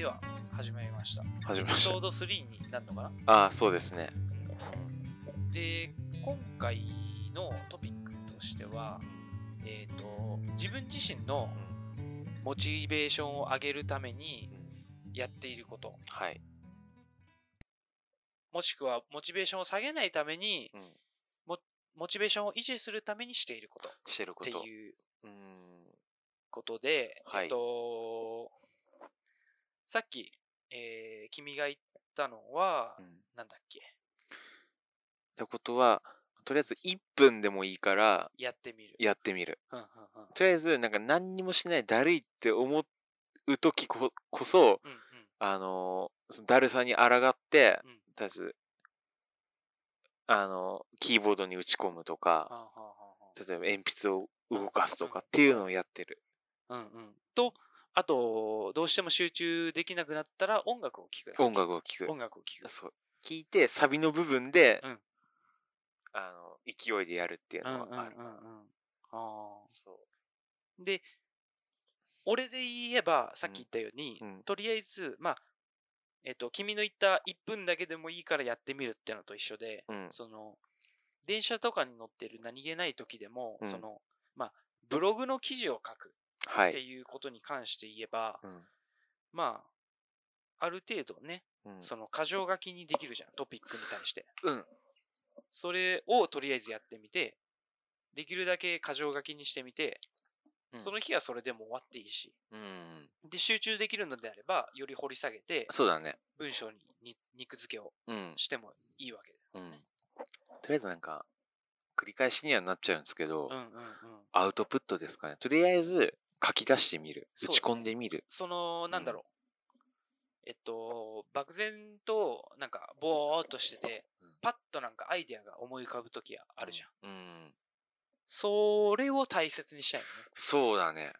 では始まりました。始めましたエピソー。ド3になるのかな？ああ、そうですね。で、今回のトピックとしては、えっ、と、自分自身のモチベーションを上げるためにやっていること、はい。もしくはモチベーションを下げないために、うん。モチベーションを維持するためにしていることっしてること。ていう。ことで、はいえっと、さっき、えー君が言ったのは、うん。っなんだっけ、てことは、とりあえず1分でもいいからやってみる。やってみる。うんうんうんとりあえず、なんか何にもしないだるいって思う時ここそ、うんうんあのーそのだるさに抗って、うんとりあえず、あのーキーボードに打ち込むとか、はあはあはあはあ例えば鉛筆を動かすとかっていうのをやってる。うんうん。と、あと、どうしても集中できなくなったら音楽を聴く。音楽を聴く。音楽を聴く。そう。聞いて、サビの部分で、うんあの、勢いでやるっていううんうんうんうん。のはあ。そう。で、俺で言えば、さっき言ったように、うんうんとりあえず、まあ、えっと、君の言った1分だけでもいいからやってみるってのと一緒で、うん。その、電車とかに乗ってる何気ない時でも、うんその、まあ、ブログの記事を書くってはい。いうことに関して言えば、うん。まあ、ある程度ね、うん。その箇条書きにできるじゃん、トピックに対して。うん。それをとりあえずやってみて、できるだけ箇条書きにしてみて、うんその日はそれでも終わっていいし、うん。で、集中できるのであれば、より掘り下げて、そうだね。文章にに肉付けをうん。してもいいわけうん。とりあえずなんか、繰り返しにはなっちゃうんですけど。うんうんうん。アウトプットですかね。とりあえず書き出してみる。打ち込んでみる。その、なんだろう。えっと、漠然と、なんか、ぼーっとしててうん、パッとなんかアイデアが思い浮かぶときあるじゃん。ん。うん。それを大切にしたいのね。そうだね。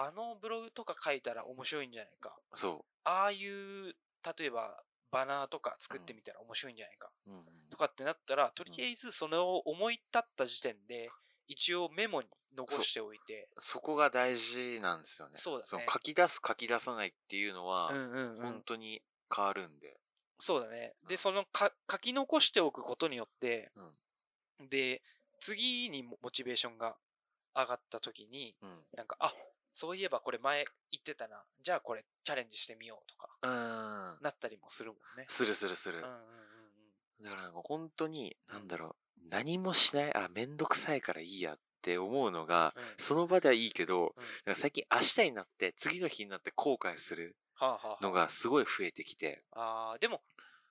あのブログとか書いたら面白いんじゃないか。そああいう、例えば、バナーとか作ってみたら面白いんじゃないか。う。うん。とかってなったら、とりあえずそれを思い立った時点で、一応メモに残しておいて、そこが大事なんですよね。そうだねの書き出す書き出さないっていうのは、うんうんうん本当に変わるんで。そうだね。で、うんそのか書き残しておくことによって、で、次にモモチベーションが上がった時に、うん。なんか、あそういえばこれ前言ってたな。じゃあこれチャレンジしてみようとか、うん。なったりもするもんね。するするする。うんうんうんだから本当に、なんだろう、何もしない、あ、めんどくさいからいいやって思うのが、うん。うんその場ではいいけど、うんなんか最近明日になって、次の日になって後悔するはあはあはあのがすごい増えてきて、ああ、でも、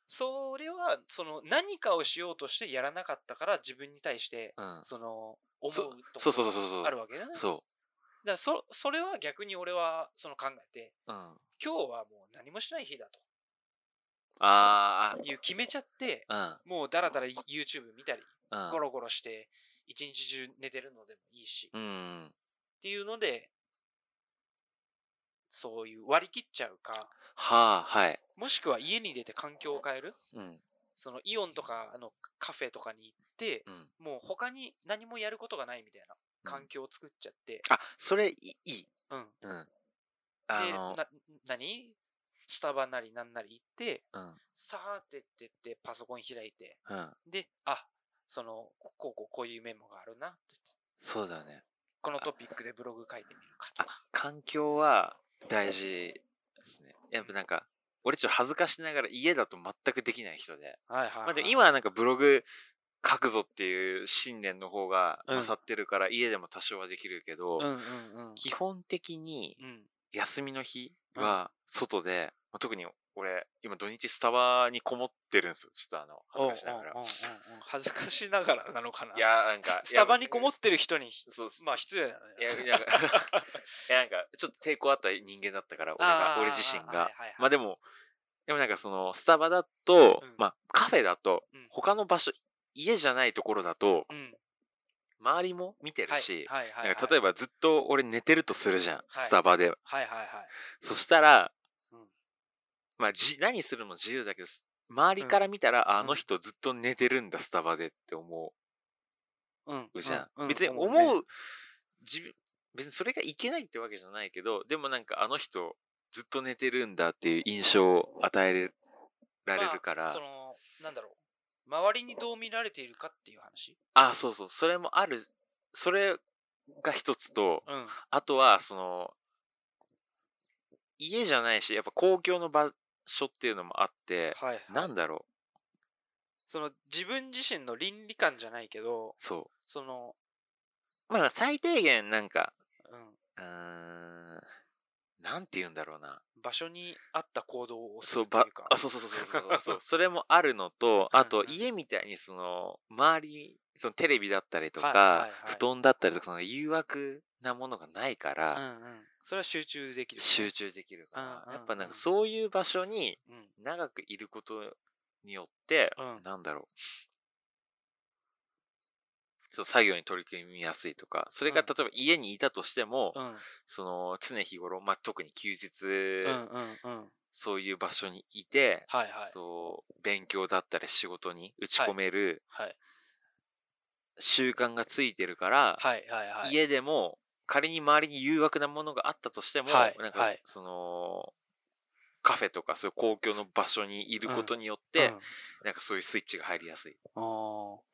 それは、その、何かをしようとしてやらなかったから、自分に対して、うん。その、思うそとそうそうそうそうそう。あるわけだね。そだからそ、それは逆に俺は、その考えて、う。うん。今日はもう何もしない日だあという決めちゃって、あ、もうだらだら YouTube 見たり、うん。ゴロゴロして、一日中寝てるのでもいいし、うん。うん。っていうので、そういう割り切っちゃうか、はあ、はい。もしくは家に出て環境を変える、うん。そのイオンとかあのカフェとかに行って、うん。もう他に何もやることがないみたいな環境を作っちゃって、あ、それいいい。うん。うん。で、あの、な、何？スタバなりなんなり行って、うん。さーってってってパソコン開いて、うん。で、あ、その、ここうこうこういうメモがあるなそうだね。このトピックでブログ書いてみるかとあか。、環境は大事ですね。やっぱなんか、俺ちょっと恥ずかしながら家だと全くできない人で。はいはい、はい。まあでも今はなんかブログ書くぞっていう信念の方がうん勝ってるから家でも多少はできるけど、うんうんうん。基本的にうん。休みの日は外で、まあ特に俺今土日スタバにこもってるんですよ。ちょっとあの、恥ずかしながら。恥ずかしながらなのかな。いや、なんか、スタバにこもっってる人に、そうまあ失礼だね。いや、なんか、いやなんかちょっと抵抗あった人間だったから、俺が、俺自身が。はいはいはいまあでも、でもなんかその、スタバだと、うんまあカフェだとうん、他の場所、家じゃないところだと、うん。周りも見てはいるし、例えばずっと俺寝てるとするじゃん、はいスタバで。はいはいはい。そしたら、うんまあじ、何するも自由だけど、周りから見たら、ああうんの人ずっと寝てるんだ、スタバでって思うん。うじゃん。別に思ねう、自分、別にそれがいけないってわけじゃないけど、でもなんかあの人、ずっと寝てるんだっていう印象を与えられるから、まあその、なんだろう。周りにどう見られているかっていう話？あそうそう、それもある、それが一つと、うん。あとは、その、家じゃないし、やっぱ公共の場所っていうのもあって、はい、はい。なんだろその、自分自身の倫理観じゃないけど、う、そその、う。まあ、最低限、なんか、うん。うーん、なんて言うんだろうな。場所に合った行動をすそう、ばるっていうか。あ、そうそうそうそうそうそう。それもあるのと、あと、家みたいに、その、周り、そのテレビだったりとか、はいはいはい布団だったりとか、その誘惑なものがないかうんら、うん。それは集中できる、集。中できるから、うんうんうんやっぱなんかそういう場所にうん。長くいることによって、うんなんだろう。そう作業に取り組みやすいとか、それがうん例えば家にいたとしても、うん。その常日頃、まあ、特に休日、うんうんうん。そういう場所にいて、はいはい。そう勉強だったり仕事に打ち込めるはい。習慣がついてるから、はいはいはい。家でも仮に周りに誘惑なものがあったとしても、はいなんか、はいそのカフェとかそういう公共の場所にいることによって、うんなんかそういうスイッチが入りやすいっ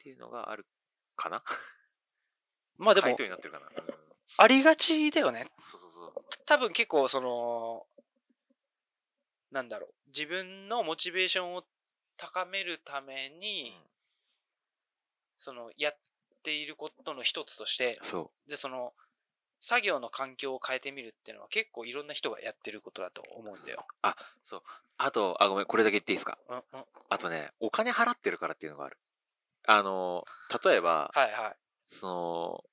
ていうのがあるかな？まあでも回答、になってるかな、うん。ありがちだよね。そうそうそう多分結構その、なんだろう、自分のモチベーションを高めるために、その、やっていることの一つとして、で、その、作業の環境を変えてみるっていうのは結構いろんな人がやってることだと思うんだよ。あそう。あとあごめんこれだけ言っていいですか？うんうん。あとねお金払ってるからっていうのがあるあの例えば、はいはい。その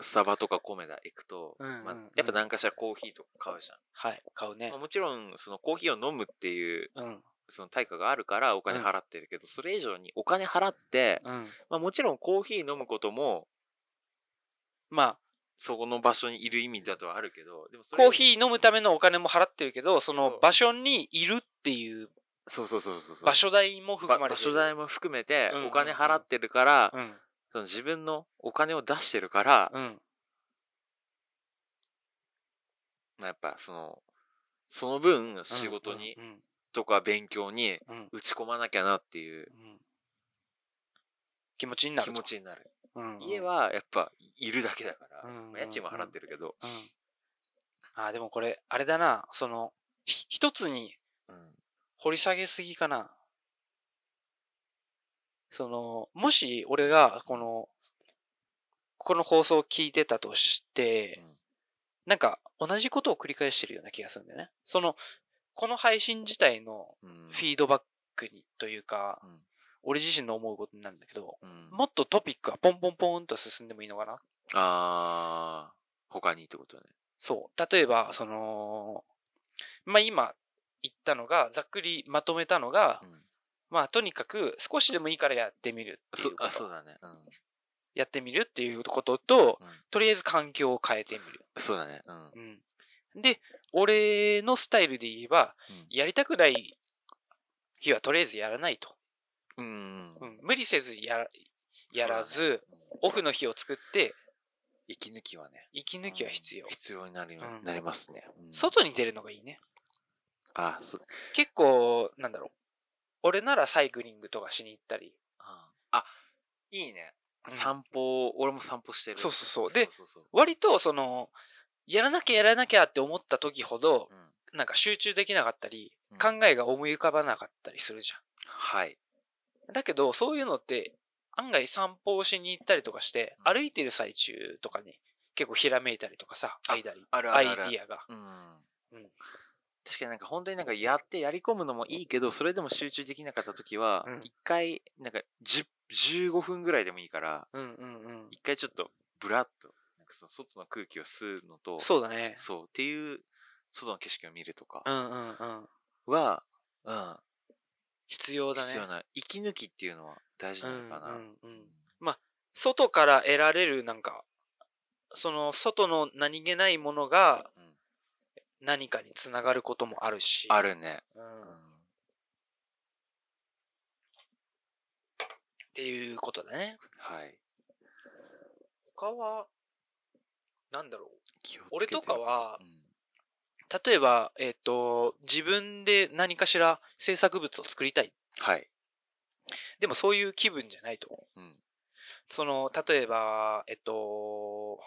スタバとかコメダ行くと、うんうんうんまあ、やっぱ何かしらコーヒーとか買うじゃんはい、買うねまあ。もちろんそのコーヒーを飲むっていううん。その対価があるからお金払ってるけど、それ以上にお金払って、うん。まあ、もちろんコーヒー飲むこともまそこの場所にいる意味だとはあるけどでもコーヒー飲むためのお金も払ってるけど、その場所にいるっていうそうそうそうそうそう。場所代も含ばまれ。場所代も含めてうんうんうん。お金払ってるから、うん。その自分のお金を出してるから、うん。まあ、やっぱそのその分仕事に、うんとか勉強にうん。うん打ち込まなきゃなっていううん。気持ちになる気と持ちになる。うんうん。家はやっぱいるだけだから、うんうんうん。まあ家賃は払ってるけど、うん。あーでもこれあれだなそのひ一つにうん掘り下げすぎかな。そのもし俺がこのこの放送を聞いてたとして、なんか同じことを繰り返してるような気がするんだよね。そのこの配信自体のうん。フィードバックにというか、うん。俺自身の思うことなんだけどうん。もっとトピックがポンポンポンと進んでもいいのかな？あー他にってことね。そう。例えば、その、まあ今言ったのが、ざっくりまとめたのが、うんまあとにかく少しでもいいからやってみるっていこと。そうあそうだね。うんやってみるっていうことと、うんとりあえず環境を変えてみる。そうだね。うんうん。で、俺のスタイルで言えば、うんやりたくない日はとりあえずやらないと。うんうん、無理せずやらやらず、ねうんオフの日を作って、息抜きはね。息抜きは必要うん。必要になり,、うんなりますね。うん外に出るのがいいね。あそ結構、なんだろう。俺ならサイクリングとかしに行ったり、ああいいね。うん。散歩、俺も散歩してる。そうそうそう。でそうそう割とそのやらなきゃやらなきゃって思った時ほどそううん。なんか集中できなかったり、うん。考えが思い浮かばなかったりするじはい。ゃんだけどそういうのって案外散歩をしに行ったりとかしてうん。歩いてる最中とかに結構ひらめいたりとかさあ間に。あるあるある。アイディアが。うん。うん確かになんか本当になんかやってやり込むのもいいけど、それでも集中できなかった時はうん、一回、なんか10 15分ぐらいでもいいから、一回ちょっとブラッと、なんかその外の空気を吸うのと、そうだね。そうっていう外の景色を見るとかうんうんうん。は、うん、必要だね必要な息抜きっていうのは大事なのかな。うんうん。うん。外から得られるなんかその外の何気ないものがうん何かにつながることもあるしあるね。うんうんっていうことだね。はい。他は、なんだろう？俺とかはうん例えば、えっ、と、自分で何かしら制作物を作りたい。はい。でもそういう気分じゃないと。うん。その、例えば、えっと、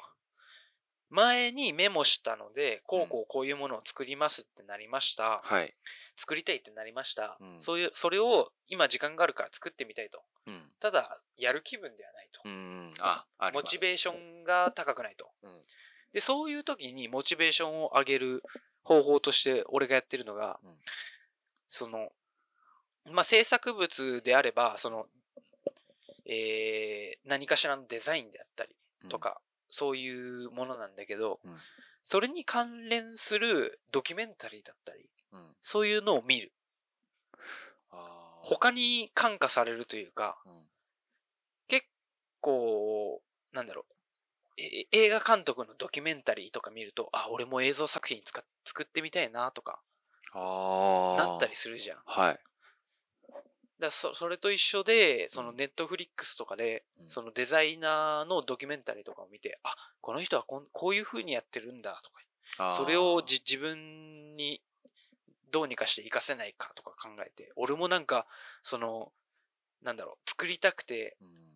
前にメモしたので、こうこうこういうものを作りますってなりました。はい。作りたいってなりました。うんそういう、それを今時間があるから作ってみたいと。うん。ただ、やる気分ではないと。うん。あ、あモチベーションが高くないと。うんで、そういう時にモチベーションを上げる方法として俺がやってるのが、うんその、まあ、制作物であれば、その、えー何かしらのデザインであったりと、か、そういうものなんだけど、うんそれに関連するドキュメンタリーだったり、うん。そういうのを見る。他に感化されるというか、うん。結構、なんだろう、え映画監督のドキュメンタリーとか見ると、あ、俺も映像作品作ってみたいなとか。なったりするじゃん。はい。だそそれと一緒で、そのうんネットフリックスとかで、うんそのデザイナーのドキュメンタリーとかを見て、あこの人はこんこういう風にやってるんだとか、それをじ自分にどうにかして活かせないかとか考えて、俺もなんか、その、なんだろう、作りたくて、うん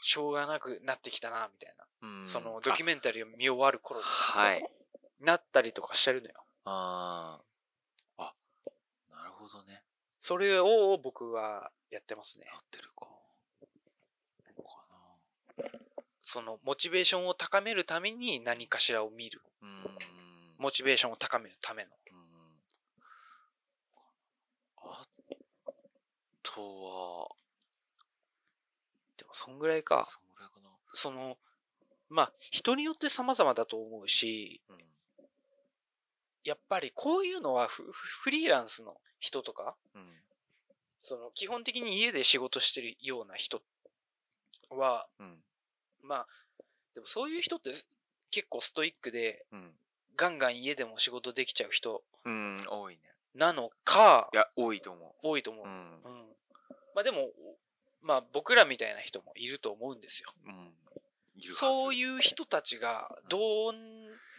しょうがなくなってきたな、みたいな。うんそのドキュメンタリーを見終わる頃にはい。なったりとかしてるのよ。ああ。あ、なるほどね。それを僕はやってますねや。ってるか。そのモチベーションを高めるために何かしらを見る。な。うん。モチベーションを高めるための。うん。あとは、でもそんぐらいか。そんぐらいかな。その、まあ、人によって様々だと思うし、うん。やっぱりこういうのはフフリーランスの人とか、うん。その基本的に家で仕事してるような人は、うん。まあ、でもそういう人って結構ストイックで、うん。ガンガン家でも仕事できちゃう人うん、多いね。なのかい、や、多いと思多いと思う。う。うん。うん。まあでも、まあ僕らみたいな人もいると思うんですよ。うん。そういう人たちがどう、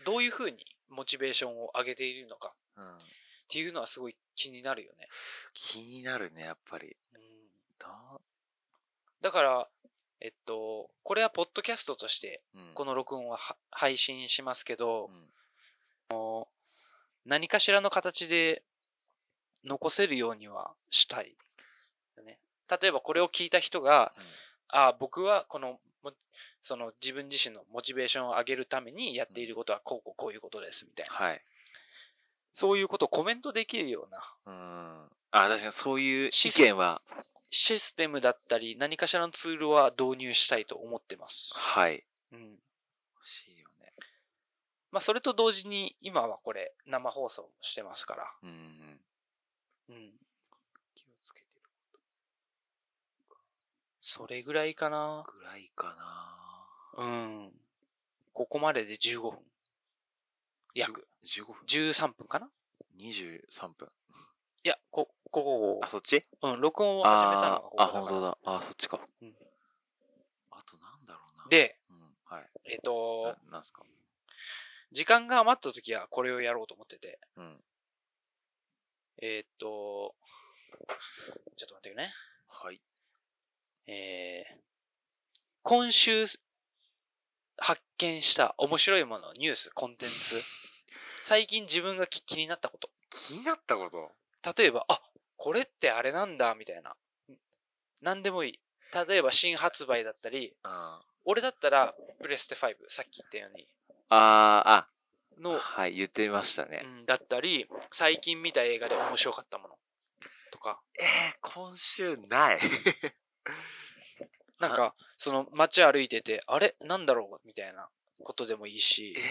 どういうふうにモチベーションを上げているのかうん。っていうのはすごい気になるよね。気になるね、やっぱり。うん、だだから、えっと、これはポッドキャストとして、うん。この録音はは配信しますけどう、ん。何かしらの形で残せるようにはしたい。よね、例えばこれを聞いた人が、あ僕はこの、もその自分自身のモチベーションを上げるためにやっていることはこうこうこういうことですみたいな。はい。そういうことをコメントできるようなうん。あ、確かにそういう意見は、システムだったり何かしらのツールは導入したいと思ってます。はい。うん。欲しいよね。まあそれと同時に今はこれ生放送もしてますから。うん。うん。気をつけてる。それぐらいかな。ぐらいかな。うん。ここまでで15分。約。15分13分かな ?23 分。いや、こ、ここあ、そっち？うん、録音を始めたのここだから本当だ。あ、そっちか。うんあとなんだろうな。、で、うん、はい。えっ、とな、なんすか？時間が余った時はこれをやろうと思ってて、うん。えっ、と、ちょっと待ってね。はい。えー、今週発見した面白いもの、ニュース、コンテンツ、最近自分が気気になったこと。気になったこと？例えば、あこれってあれなんだ、みたいな。何でもいい。例えば新発売だったり、うん。あ俺だったらプレステ5、さっき言ったように、あー、のあ、、はい、言ってましたね。うん、だったり、最近見た映画で面白かったものとか、えー、今週ない。なんか、その街歩いてて、あれ？なんだろう？みたいなことでもいいし。え、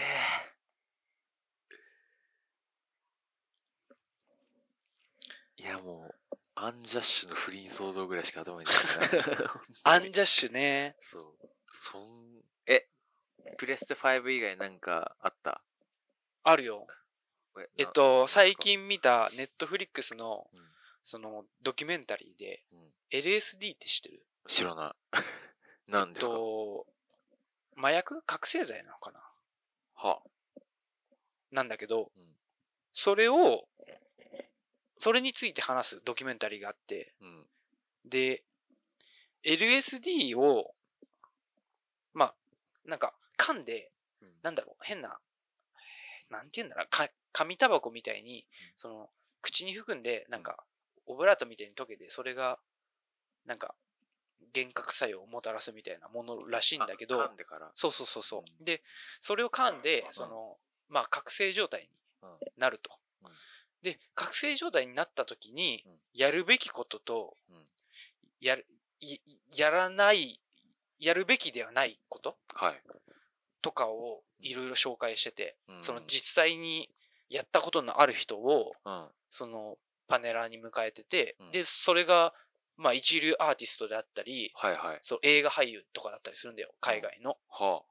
ー、いやもう、アンジャッシュの不倫騒動ぐらいしか頭にないから。アンジャッシュね、そう。そん、え、プレステ5以外なんかあった？あるよ。えっと、最か。近見たネットフリックスの、うん。その、ドキュメンタリーで、うん、LSD って知ってる？知らない。何ですか、えっと、麻薬？覚醒剤なのかな？はなんだけど、うん。それを、それについて話すドキュメンタリーがあって、うん。で、LSD を、まあ、なんか、噛んで、うん。なんだろう、変な、なんて言うんだろう、か紙タバコみたいに、その、口に含んで、なんか、オブラートみたいに溶けて、それが、なんか、幻覚作用をもたらすみたいなものらしいんだけどあ噛、んでから。そうそうそうそうう。で、それを噛んでう、んその、まあ、覚醒状態にうんなるとうん。で、覚醒状態になった時にうん、やるべきこととうん、やる、いやらない、やるべきではないことはい。とかをいろいろ紹介してて、うんその実際にやったことのある人を、うん。そのパネラーに迎えててうん、で、それが、まあ一流アーティストであったり、はいはい。そう映画俳優とかだったりするんだよ、海外の。は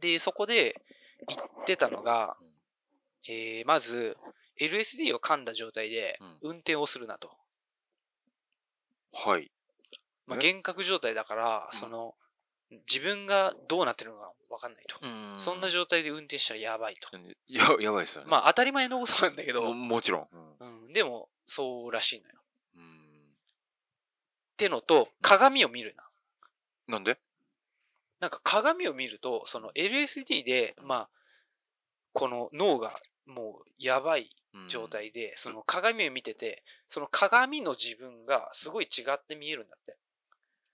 で、そこで言ってたのが、うんえーまず、LSD を噛んだ状態でうん運転をするなと。あ。はい。まあ、え？幻覚状態だから、うんその、自分がどうなってるのか分かんないと。うんそんな状態で運転したらやばいと。や、やばいですよね。まあ、当たり前のことなんだけども、もちろん。うん、でも、そうらしいのよ。うん。ってのと、鏡を見るな。なんで？なんか鏡を見ると、その LSD で、うんまあ、この脳がもうやばいうん状態で、その鏡を見てて、その鏡の自分がすごい違って見えるんだって。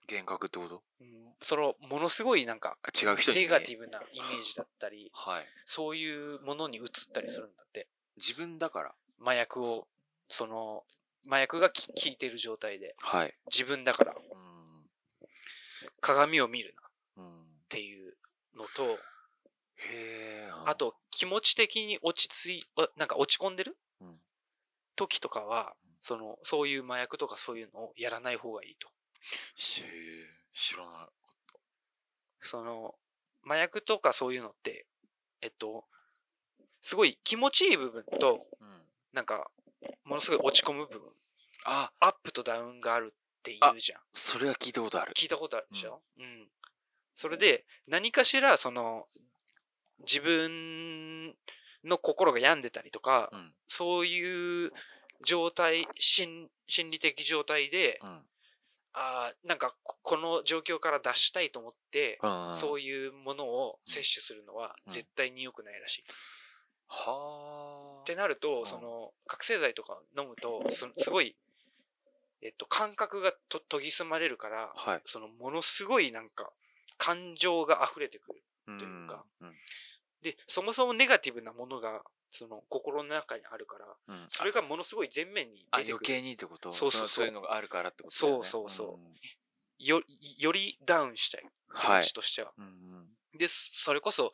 幻覚ってこと？うん、その、ものすごいなんか、あ違う人に、ネガティブなイメージだったり、はい。そういうものに映ったりするんだって。自分だから。麻薬を、その、麻薬が効いてる状態で、はい。自分だからうん。鏡を見るなっうん。ていうのと、へえ。あ、と気持ち的に落ち着い、あなんか落ち込んでる？うん。時とかはうん、その、そういう麻薬とかそういうのをやらない方がいいと。し知らない。その、麻薬とかそういうのって、えっと、すごい気持ちいい部分と、うん。なんか、ものすごい落ち込む部分、あ、アップとダウンがあるって言うじゃん。それは聞いたことある。聞いたことあるでしょ、うん、それで、何かしら、その、自分の心が病んでたりとか、うん。そういう状態、心心理的状態で、うん。あーなんかここの状況から脱したいと思って、うん。そういうものを摂取するのはうん絶対に良くないらしい。はあ。ってなると、うんその覚醒剤とか飲むと、そすごい、えっと、感覚がと研ぎ澄まれるから、はい。そのものすごいなんか感情が溢れてくる。うんというか。うん。で、そもそもネガティブなものがその心の中にあるから、うん。それがものすごい前面にあ、出てくる。余計にってこと？そうそうそうのそういうのがあるからってことね。そうそうそうんよよりダウンしたい。気はい持ちとしては。うんうん。で、それこそ、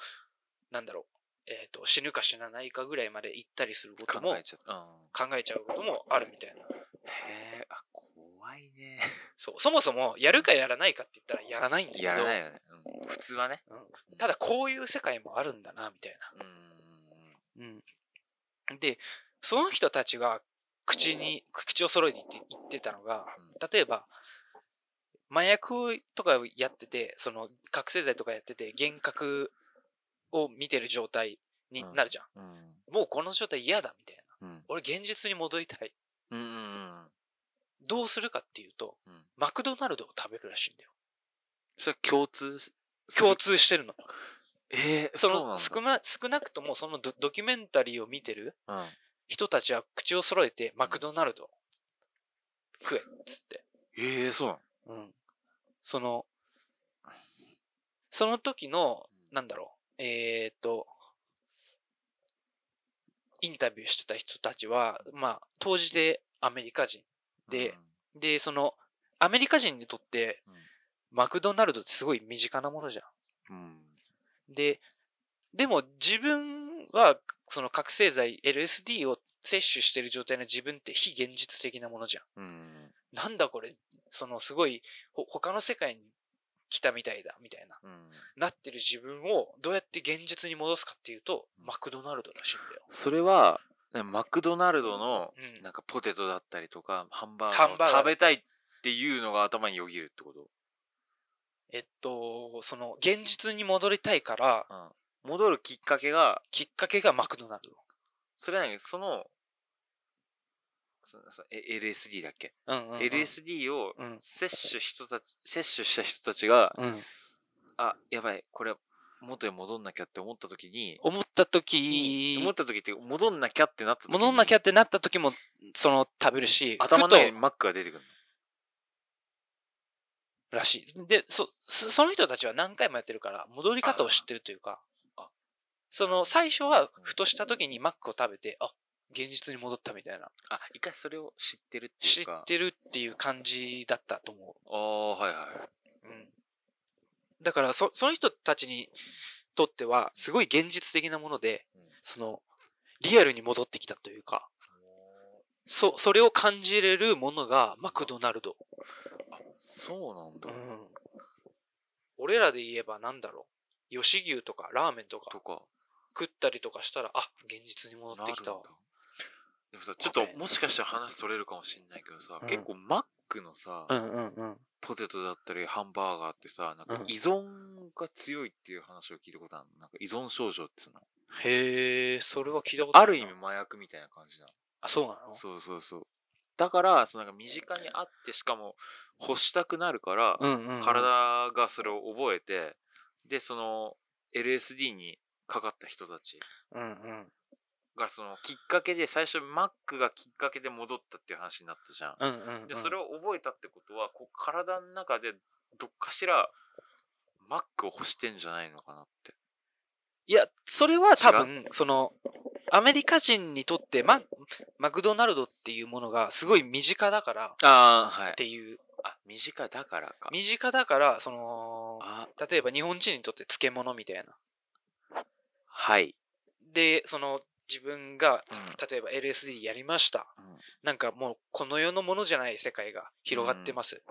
なんだろう、えっ、と、死ぬか死なないかぐらいまで行ったりすることも考えちゃ。うこともあるみたいな。へえ、あ、怖いね。そう、そもそもやるかやらないかって言ったらやらないんだけど、やらないよね。うん普通はね。うんただこういう世界もあるんだな、みたいな。うん。うん。で、その人たちが口に、口を揃えて言ってたのが、例えば、麻薬とかをやってて、その覚醒剤とかやってて、幻覚を見てる状態になるじゃん。うん。もうこの状態嫌だみたいな。うん。俺現実に戻りたい。うんうんうん。どうするかっていうと、うんマクドナルドを食べるらしいんだよ。それ共通共通してるの。えー、そそうなんだの少な少なくともそのドドキュメンタリーを見てるうん。人たちは口を揃えてマクドナルド食えっつって。えー、そうなの？うん。その、その時の、うんなんだろう、えーっと、インタビューしてた人たちは、まあ、当時でアメリカ人。でで、その、アメリカ人にとって、マクドナルドってすごい身近なものじゃうん。うん。ん。で、でも自分は、その覚醒剤、LSD を摂取してる状態の自分って非現実的なものじゃん。うん。なんだこれ、そのすごい、ほ他の世界に来たみたいだ、みたいな。うん。なってる自分をどうやって現実に戻すかっていうと、うんマクドナルドらしいんだよ。それは、ねマクドナルドのうんなんかポテトだったりとか、ハンバーガー食べたいっていうのが頭によぎるってこと？えっと、その、現実に戻りたいから、うん。戻るきっかけが、きっかけがマクドナルド。それなのに、その、LSD だっけ、うんうんうん ?LSD をうん。摂取人たち、摂取した人たちが、うん。あ、やばい、これ、元に戻んなきゃって思った時に、思ったに時思った時って、戻んなきゃってなった時に、戻んなきゃってなった時もその食べるし頭の中にマックが出てくるらしい。でそそその人たちは何回もやってるから戻り方を知ってるというかあ。その最初はふとした時にマックを食べてあ現実に戻ったみたいな。あ、一回それを知ってるって知っいうか。てるっていう感じだったと思ああ、はいはい。う、うん、だからそその人たちにとってはすごい現実的なものでうん。そのリアルに戻ってきたというか。そそれを感じれるものがマクドナルド、あ、そうなんだ。うん、俺らで言えばなんだろう。吉牛とかラーメンとかとか。食ったりとかしたらあ現実に戻ってきた。わなるんだでもさ、ちょっともしかしたら話それるかもしんないけどさ、うん。結構マックのさ、うんうんうん。ポテトだったりハンバーガーってさ、なんかうん。依存が強いっていう話を聞いたことあるの？なんか依存症状っていうの？へえそれは聞いたことある意味麻薬みたいな感じなの。あそうなの？そうそうそう。だから、そのなんか身近にあって、しかも欲したくなるから、うんうん、うん、体がそれを覚えて、で、その LSD にかかった人たち。うんうんが、そのきっかけで、最初マックがきっかけで戻ったっていう話になったじゃん。うんうんうんで、それを覚えたってことは、こう体の中でどっかしらマックを欲してんじゃないのかなって。いやそれは多分そのアメリカ人にとってママクドナルドっていうものがすごい身近だからっ。ていうあ、身近だからか。身近だからそのあ、例えば日本人にとって漬物みたいなはい。でその自分がうん。例えば LSD やりました。うん。なんかもうこの世のものじゃない世界が広がってます、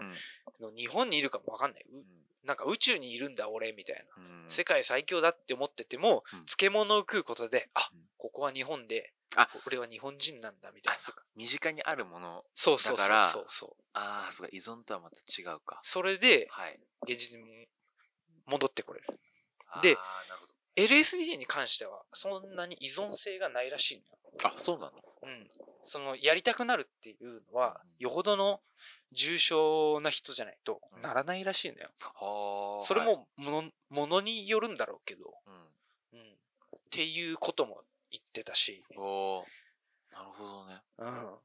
うん。の日本にいるかもわかんない、ううん。なんか宇宙にいるんだ俺みたいな、うん。世界最強だって思ってても、うん。漬物を食うことであうん。ここは日本であ。俺は日本人なんだみたいな。身近にあるもの。そうそうそうだからそう。そうああ、そうか。依存とはまた違うか。それではい。現実に戻ってこれる。で LSD に関してはそんなに依存性がないらしいのよ。ど。あ、そうなの？うん、そのやりたくなるっていうのはうん。よほどの重症な人じゃないとうん。ならないらしいのよ、はあ。それはい、もものものによるんだろうけど、うん。うん、っていうことも言ってたし、おー。なるほどね。うん、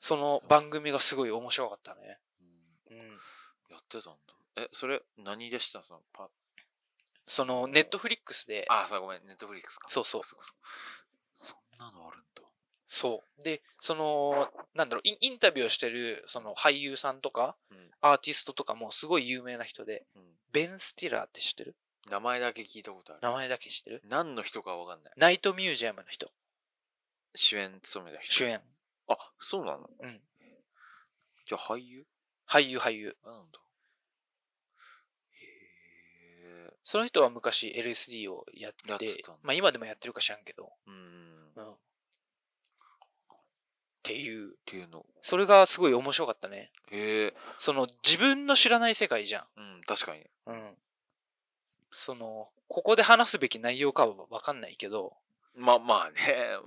その番組がすごい面白かったね、うん、うん、やってたんだ。え、それ、何でした？そのパそのネットフリックスであ、さごめん、ネットフリックスか。そうそうそうそうそんなのあるんだ。そうでそのなんだろうインインタビューをしてるその俳優さんとかうん。アーティストとかもすごい有名な人でうん。ベン・スティラーって知ってる？名前だけ聞いたことある。名前だけ知ってる？何の人かわかんない。ナイトミュージアムの人主演務めた人。主演あ、そうなの？うんじゃあ俳優？俳優俳優なんだ。へえ。その人は昔 LSD をやってやってたんだまあ今でもやってるか知らんけど、うん。っうん、っていうていうの。それがすごい面白かったねへえ。その自分の知らない世界じゃんうん、確かに。うんそのここで話すべき内容かは分かんないけど、まあまあね。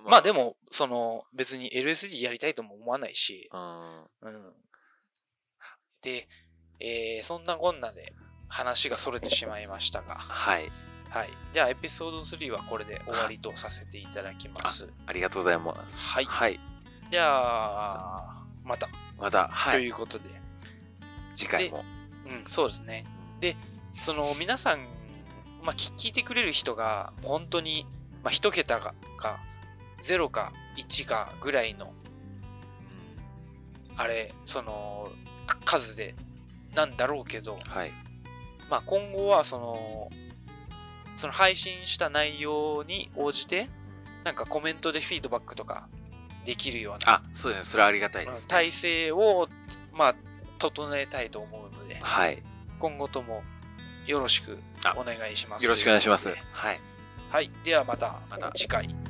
まあで。もその別に LSD やりたいとも思わないし、うん。うん、で、えーそんなこんなで話がそれてしまいましたが、はい。はい。じゃあ、エピソード3はこれで終わりとさせていただきます。ありがとうございます。はい。はい。じゃあ、また、また、はい。ということで、次回も。うん、そうですね。うんでその皆さん、まあ、聞聞いてくれる人が、本当に、まあ、1桁かか、0か1かぐらいの、あれ、その、か数で、なんだろうけど、はい。まあ、今後は、その、その配信した内容に応じて、なんかコメントでフィードバックとかできるようなあ、そうですね。それはありがたいです、ね。体制を、まあ、整えたいと思うので、はい。今後ともよろしくお願いします。よろしくお願いします。はい。はい。ではまたまた次回。